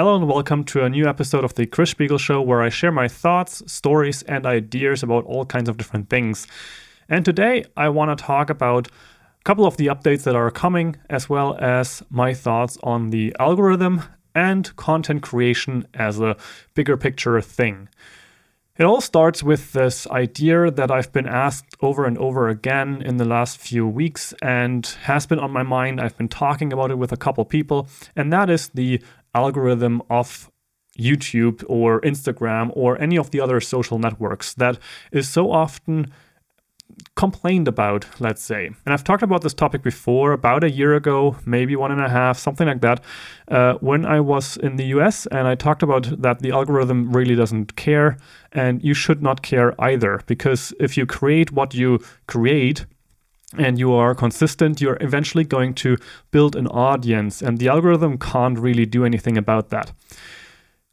Hello and welcome to a new episode of the Chris Spiegel Show where I share my thoughts, stories, and ideas about all kinds of different things. And today I want to talk about a couple of the updates that are coming, as well as my thoughts on the algorithm and content creation as a bigger picture thing. It all starts with this idea that I've been asked over and over again in the last few weeks and has been on my mind. I've been talking about it with a couple people, and that is the algorithm of YouTube or Instagram or any of the other social networks that is so often complained about, let's say. And I've talked about this topic before, about a year ago, maybe one and a half, something like that, uh, when I was in the US. And I talked about that the algorithm really doesn't care, and you should not care either. Because if you create what you create, and you are consistent, you're eventually going to build an audience, and the algorithm can't really do anything about that.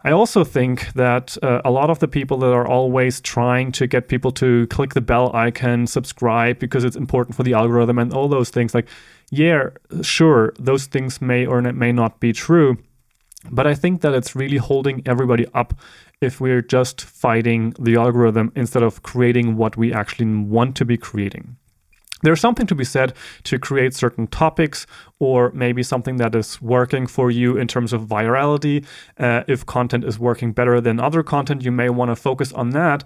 I also think that uh, a lot of the people that are always trying to get people to click the bell icon, subscribe because it's important for the algorithm, and all those things, like, yeah, sure, those things may or may not be true. But I think that it's really holding everybody up if we're just fighting the algorithm instead of creating what we actually want to be creating. There's something to be said to create certain topics or maybe something that is working for you in terms of virality. Uh, if content is working better than other content, you may want to focus on that.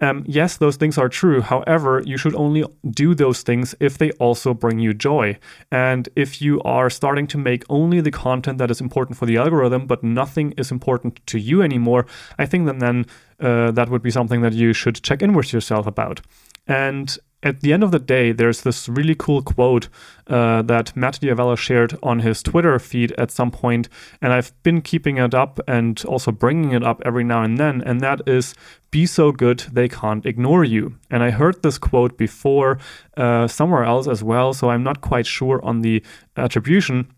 Um, yes, those things are true. However, you should only do those things if they also bring you joy. And if you are starting to make only the content that is important for the algorithm, but nothing is important to you anymore, I think that then uh, that would be something that you should check in with yourself about. And at the end of the day, there's this really cool quote uh, that Matt D'Avella shared on his Twitter feed at some point, and I've been keeping it up and also bringing it up every now and then, and that is "Be so good they can't ignore you." And I heard this quote before uh, somewhere else as well, so I'm not quite sure on the attribution.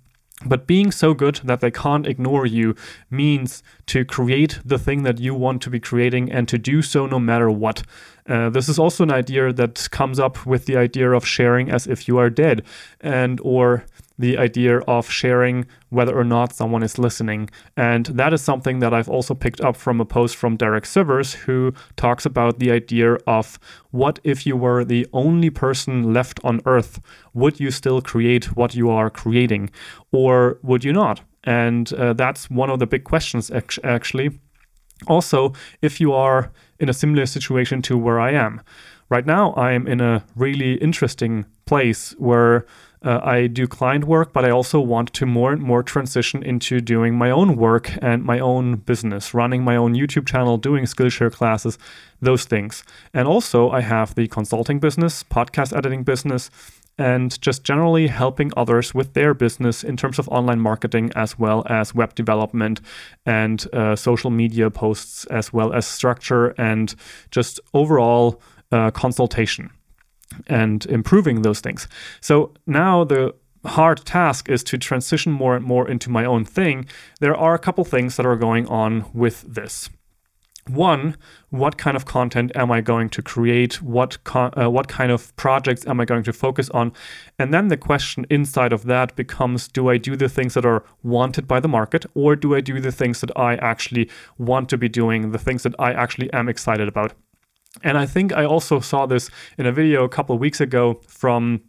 But being so good that they can't ignore you means to create the thing that you want to be creating and to do so no matter what. Uh, this is also an idea that comes up with the idea of sharing as if you are dead, and or the idea of sharing whether or not someone is listening. And that is something that I've also picked up from a post from Derek Sivers, who talks about the idea of what if you were the only person left on earth? Would you still create what you are creating, or would you not? And uh, that's one of the big questions, actually. Also, if you are in a similar situation to where I am. Right now, I'm in a really interesting place where uh, I do client work, but I also want to more and more transition into doing my own work and my own business, running my own YouTube channel, doing Skillshare classes, those things. And also, I have the consulting business, podcast editing business, and just generally helping others with their business in terms of online marketing as well as web development and uh, social media posts, as well as structure and just overall uh, consultation and improving those things. So now the hard task is to transition more and more into my own thing. There are a couple things that are going on with this one, what kind of content am I going to create? What uh, what kind of projects am I going to focus on? And then the question inside of that becomes: Do I do the things that are wanted by the market, or do I do the things that I actually want to be doing, the things that I actually am excited about? And I think I also saw this in a video a couple of weeks ago from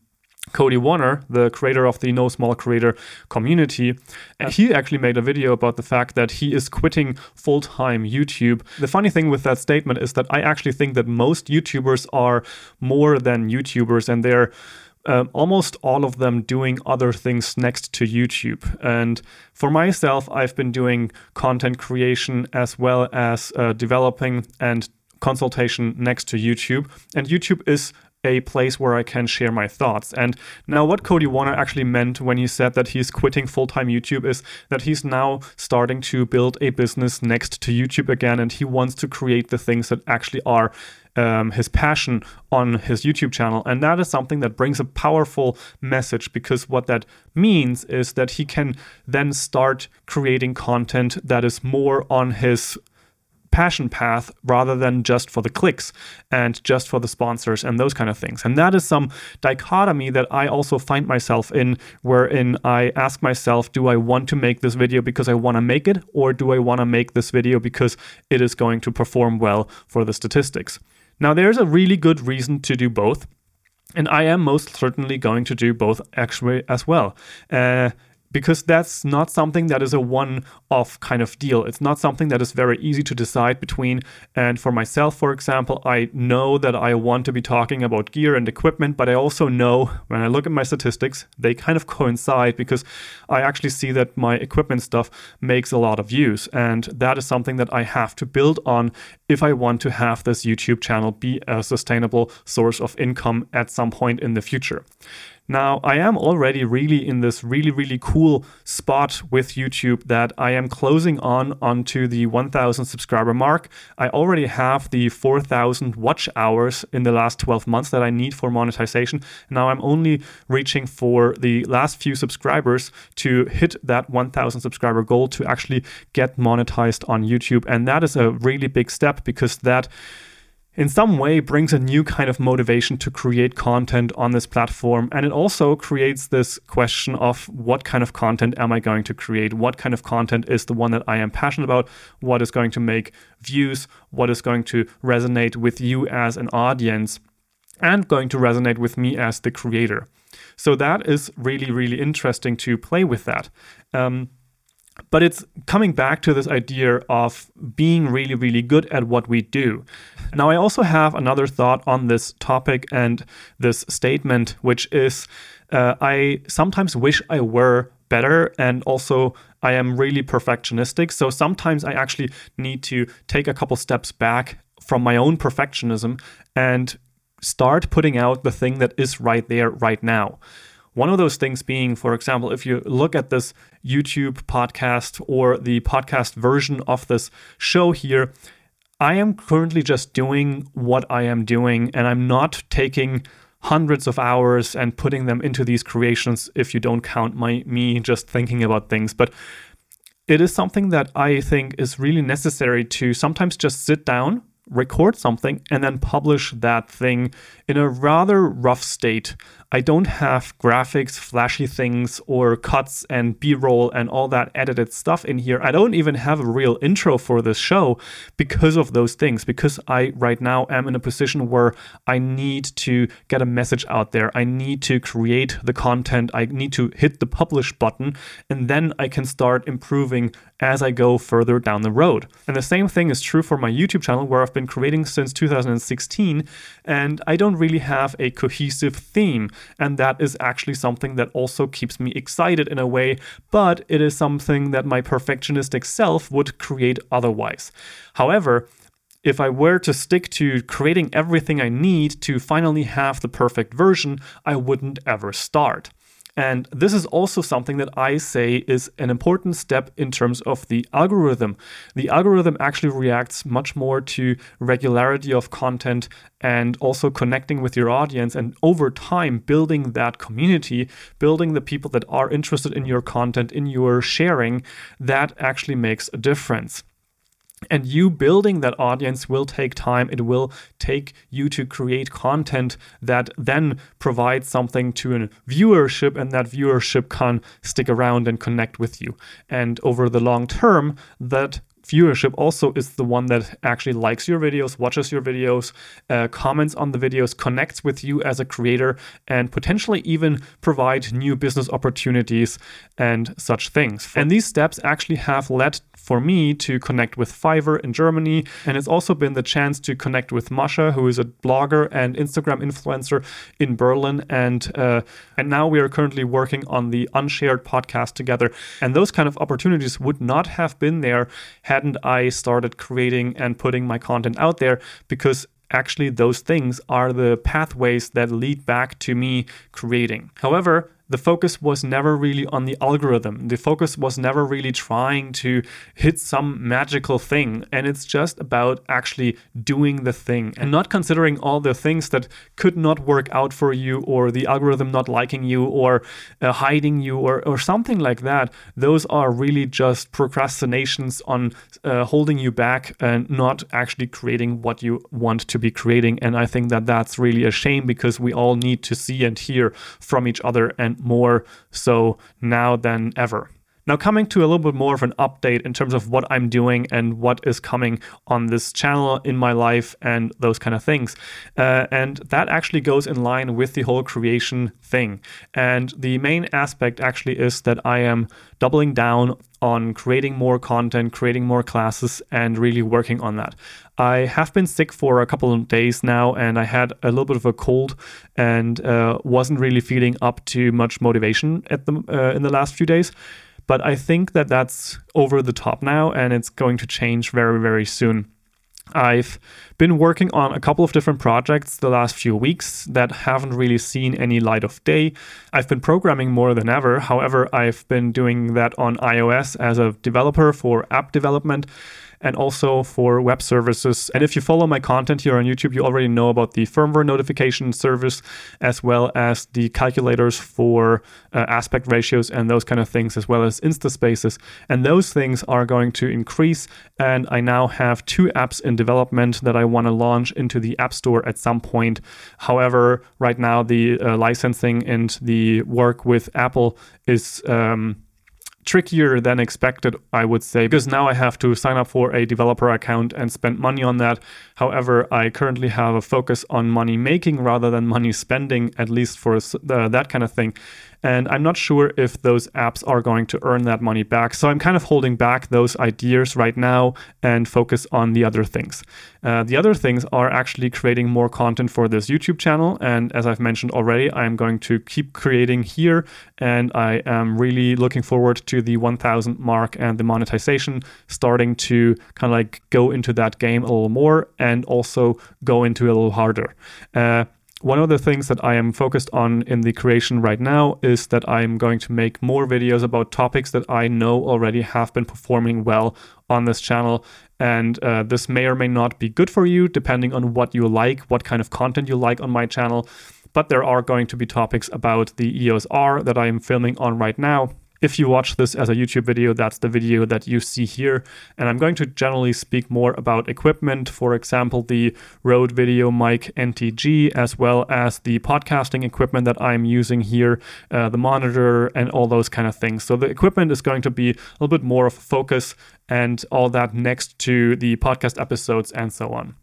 Cody Wanner, the creator of the No Small Creator community, he actually made a video about the fact that he is quitting full time YouTube. The funny thing with that statement is that I actually think that most YouTubers are more than YouTubers and they're um, almost all of them doing other things next to YouTube. And for myself, I've been doing content creation as well as uh, developing and consultation next to YouTube. And YouTube is a place where I can share my thoughts. And now, what Cody Wanner actually meant when he said that he's quitting full time YouTube is that he's now starting to build a business next to YouTube again, and he wants to create the things that actually are. Um, his passion on his YouTube channel. And that is something that brings a powerful message because what that means is that he can then start creating content that is more on his passion path rather than just for the clicks and just for the sponsors and those kind of things. And that is some dichotomy that I also find myself in, wherein I ask myself, do I want to make this video because I want to make it, or do I want to make this video because it is going to perform well for the statistics? Now, there's a really good reason to do both. And I am most certainly going to do both actually as well. Uh, because that's not something that is a one off kind of deal. It's not something that is very easy to decide between. And for myself, for example, I know that I want to be talking about gear and equipment, but I also know when I look at my statistics, they kind of coincide because I actually see that my equipment stuff makes a lot of views. And that is something that I have to build on if I want to have this YouTube channel be a sustainable source of income at some point in the future. Now, I am already really in this really, really cool spot with YouTube that I am closing on onto the 1000 subscriber mark. I already have the 4000 watch hours in the last 12 months that I need for monetization. Now I'm only reaching for the last few subscribers to hit that 1000 subscriber goal to actually get monetized on YouTube. And that is a really big step because that in some way brings a new kind of motivation to create content on this platform. And it also creates this question of what kind of content am I going to create? What kind of content is the one that I am passionate about? What is going to make views? What is going to resonate with you as an audience? And going to resonate with me as the creator. So that is really, really interesting to play with that. Um, but it's coming back to this idea of being really, really good at what we do. Now, I also have another thought on this topic and this statement, which is uh, I sometimes wish I were better and also I am really perfectionistic. So sometimes I actually need to take a couple steps back from my own perfectionism and start putting out the thing that is right there right now. One of those things being, for example, if you look at this YouTube podcast or the podcast version of this show here, I am currently just doing what I am doing, and I'm not taking hundreds of hours and putting them into these creations if you don't count my me just thinking about things. But it is something that I think is really necessary to sometimes just sit down record something and then publish that thing in a rather rough state. I don't have graphics, flashy things, or cuts and B roll and all that edited stuff in here. I don't even have a real intro for this show because of those things, because I right now am in a position where I need to get a message out there. I need to create the content. I need to hit the publish button, and then I can start improving as I go further down the road. And the same thing is true for my YouTube channel, where I've been creating since 2016, and I don't really have a cohesive theme. And that is actually something that also keeps me excited in a way, but it is something that my perfectionistic self would create otherwise. However, if I were to stick to creating everything I need to finally have the perfect version, I wouldn't ever start. And this is also something that I say is an important step in terms of the algorithm. The algorithm actually reacts much more to regularity of content and also connecting with your audience and over time building that community, building the people that are interested in your content, in your sharing, that actually makes a difference. And you building that audience will take time. It will take you to create content that then provides something to a viewership, and that viewership can stick around and connect with you. And over the long term, that viewership also is the one that actually likes your videos, watches your videos, uh, comments on the videos, connects with you as a creator, and potentially even provide new business opportunities and such things. And these steps actually have led for me to connect with Fiverr in Germany. And it's also been the chance to connect with Masha, who is a blogger and Instagram influencer in Berlin. And uh, and now we are currently working on the Unshared podcast together. And those kind of opportunities would not have been there hadn't I started creating and putting my content out there because actually those things are the pathways that lead back to me creating. However, the focus was never really on the algorithm. The focus was never really trying to hit some magical thing. And it's just about actually doing the thing and not considering all the things that could not work out for you or the algorithm not liking you or uh, hiding you or, or something like that. Those are really just procrastinations on uh, holding you back and not actually creating what you want to be creating. And I think that that's really a shame because we all need to see and hear from each other and more so now than ever. Now, coming to a little bit more of an update in terms of what I'm doing and what is coming on this channel in my life and those kind of things. Uh, and that actually goes in line with the whole creation thing. And the main aspect actually is that I am doubling down on creating more content, creating more classes, and really working on that. I have been sick for a couple of days now, and I had a little bit of a cold and uh, wasn't really feeling up to much motivation at the uh, in the last few days. But I think that that's over the top now and it's going to change very, very soon. I've been working on a couple of different projects the last few weeks that haven't really seen any light of day. I've been programming more than ever. However, I've been doing that on iOS as a developer for app development and also for web services. And if you follow my content here on YouTube, you already know about the firmware notification service as well as the calculators for uh, aspect ratios and those kind of things, as well as Instaspaces. And those things are going to increase. And I now have two apps in development that I want to launch into the App Store at some point. However, right now the uh, licensing and the work with Apple is um, trickier than expected, I would say, because now I have to sign up for a developer account and spend money on that. However, I currently have a focus on money making rather than money spending, at least for that kind of thing. And I'm not sure if those apps are going to earn that money back. So I'm kind of holding back those ideas right now and focus on the other things. Uh, the other things are actually creating more content for this YouTube channel. And as I've mentioned already, I'm going to keep creating here. And I am really looking forward to the 1000 mark and the monetization starting to kind of like go into that game a little more and also go into it a little harder. Uh, one of the things that I am focused on in the creation right now is that I'm going to make more videos about topics that I know already have been performing well on this channel. And uh, this may or may not be good for you, depending on what you like, what kind of content you like on my channel. But there are going to be topics about the EOS R that I am filming on right now if you watch this as a YouTube video, that's the video that you see here. And I'm going to generally speak more about equipment, for example, the Rode Video Mic NTG, as well as the podcasting equipment that I'm using here, uh, the monitor, and all those kind of things. So the equipment is going to be a little bit more of a focus and all that next to the podcast episodes and so on.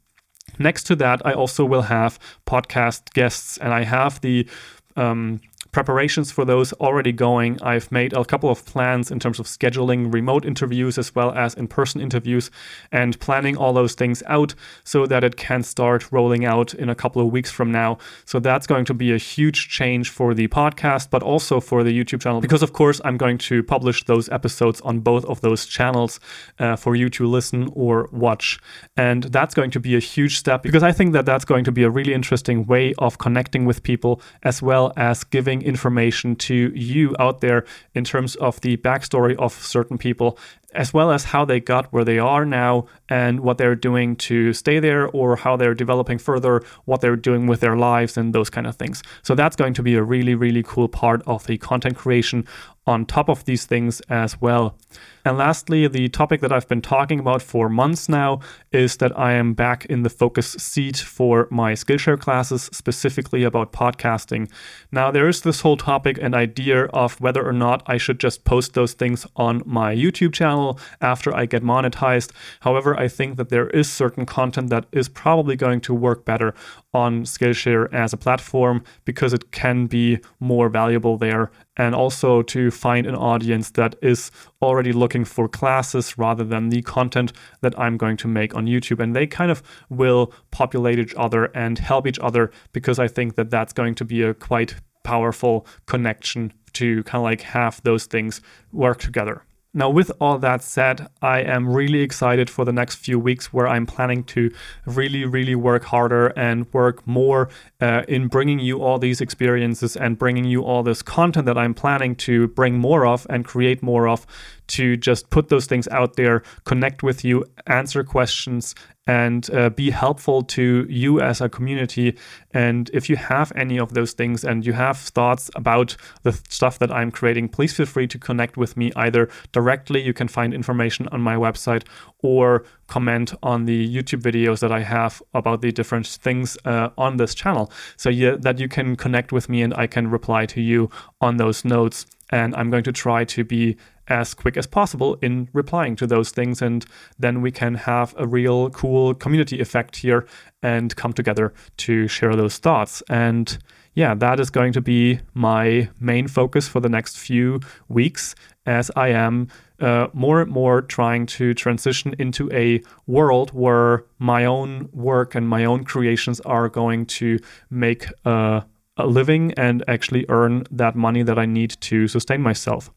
Next to that, I also will have podcast guests, and I have the um, preparations for those already going. I've made a couple of plans in terms of scheduling remote interviews as well as in person interviews and planning all those things out so that it can start rolling out in a couple of weeks from now. So that's going to be a huge change for the podcast, but also for the YouTube channel because, of course, I'm going to publish those episodes on both of those channels uh, for you to listen or watch. And that's going to be a huge step because I think that that's going to be a really interesting way of connecting with people as well as giving information to you out there in terms of the backstory of certain people as well as how they got where they are now and what they're doing to stay there or how they're developing further, what they're doing with their lives and those kind of things. So that's going to be a really, really cool part of the content creation on top of these things as well. And lastly, the topic that I've been talking about for months now is that I am back in the focus seat for my Skillshare classes, specifically about podcasting. Now, there is this whole topic and idea of whether or not I should just post those things on my YouTube channel channel after I get monetized. However, I think that there is certain content that is probably going to work better on Skillshare as a platform because it can be more valuable there and also to find an audience that is already looking for classes rather than the content that I'm going to make on YouTube. And they kind of will populate each other and help each other because I think that that's going to be a quite powerful connection to kind of like have those things work together. Now, with all that said, I am really excited for the next few weeks where I'm planning to really, really work harder and work more uh, in bringing you all these experiences and bringing you all this content that I'm planning to bring more of and create more of to just put those things out there, connect with you, answer questions, and uh, be helpful to you as a community. And if you have any of those things and you have thoughts about the stuff that I'm creating, please feel free to connect with me either directly. You can find information on my website or comment on the YouTube videos that I have about the different things uh, on this channel so that you can connect with me and I can reply to you on those notes. And I'm going to try to be as quick as possible in replying to those things. And then we can have a real cool community effect here and come together to share those thoughts. And yeah, that is going to be my main focus for the next few weeks as I am uh, more and more trying to transition into a world where my own work and my own creations are going to make uh, a living and actually earn that money that I need to sustain myself.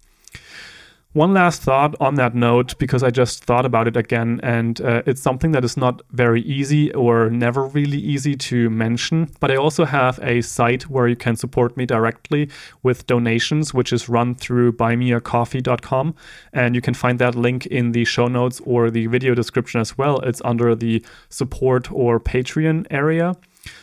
One last thought on that note, because I just thought about it again, and uh, it's something that is not very easy or never really easy to mention. But I also have a site where you can support me directly with donations, which is run through buymeacoffee.com. And you can find that link in the show notes or the video description as well. It's under the support or Patreon area.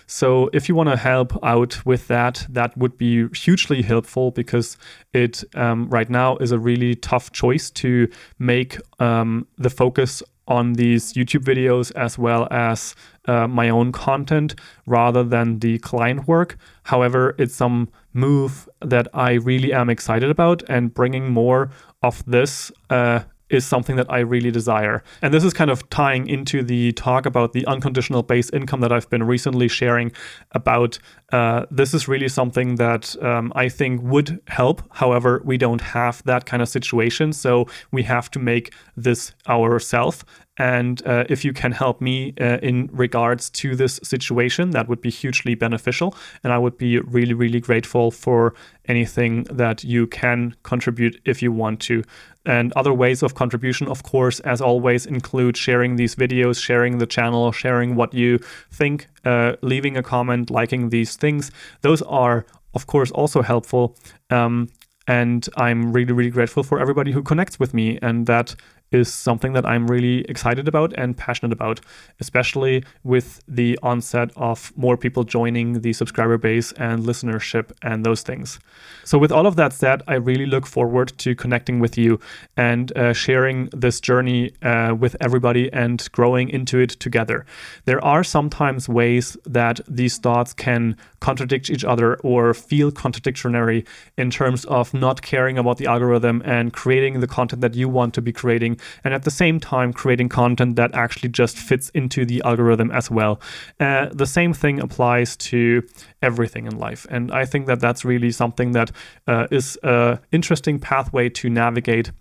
So if you want to help out with that, that would be hugely helpful because it um, right now is a really tough choice to make um, the focus on these YouTube videos as well as uh, my own content rather than the client work. However, it's some move that I really am excited about and bringing more of this uh, is something that I really desire. And this is kind of tying into the talk about the unconditional base income that I've been recently sharing about. Uh, this is really something that um, I think would help. However, we don't have that kind of situation. So we have to make this ourselves. And uh, if you can help me uh, in regards to this situation, that would be hugely beneficial. And I would be really, really grateful for anything that you can contribute if you want to. And other ways of contribution, of course, as always, include sharing these videos, sharing the channel, sharing what you think, uh, leaving a comment, liking these things. Those are, of course, also helpful. Um, and I'm really, really grateful for everybody who connects with me and that is something that I'm really excited about and passionate about, especially with the onset of more people joining the subscriber base and listenership and those things. So, with all of that said, I really look forward to connecting with you and uh, sharing this journey uh, with everybody and growing into it together. There are sometimes ways that these thoughts can contradict each other or feel contradictory in terms of not caring about the algorithm and creating the content that you want to be creating and at the same time creating content that actually just fits into the algorithm as well. Uh, the same thing applies to everything in life, and I think that that's really something that uh, is an interesting pathway to navigate.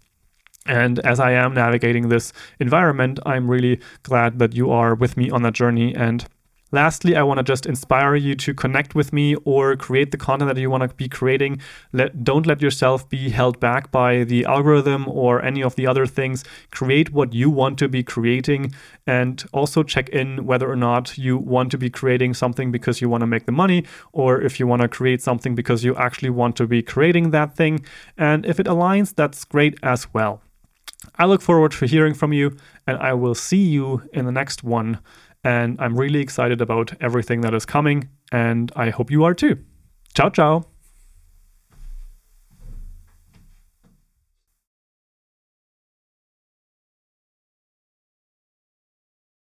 And as I am navigating this environment, I'm really glad that you are with me on that journey and Lastly, I want to just inspire you to connect with me or create the content that you want to be creating. Let, don't let yourself be held back by the algorithm or any of the other things. Create what you want to be creating and also check in whether or not you want to be creating something because you want to make the money or if you want to create something because you actually want to be creating that thing. And if it aligns, that's great as well. I look forward to hearing from you and I will see you in the next one. And I'm really excited about everything that is coming. And I hope you are too. Ciao, ciao.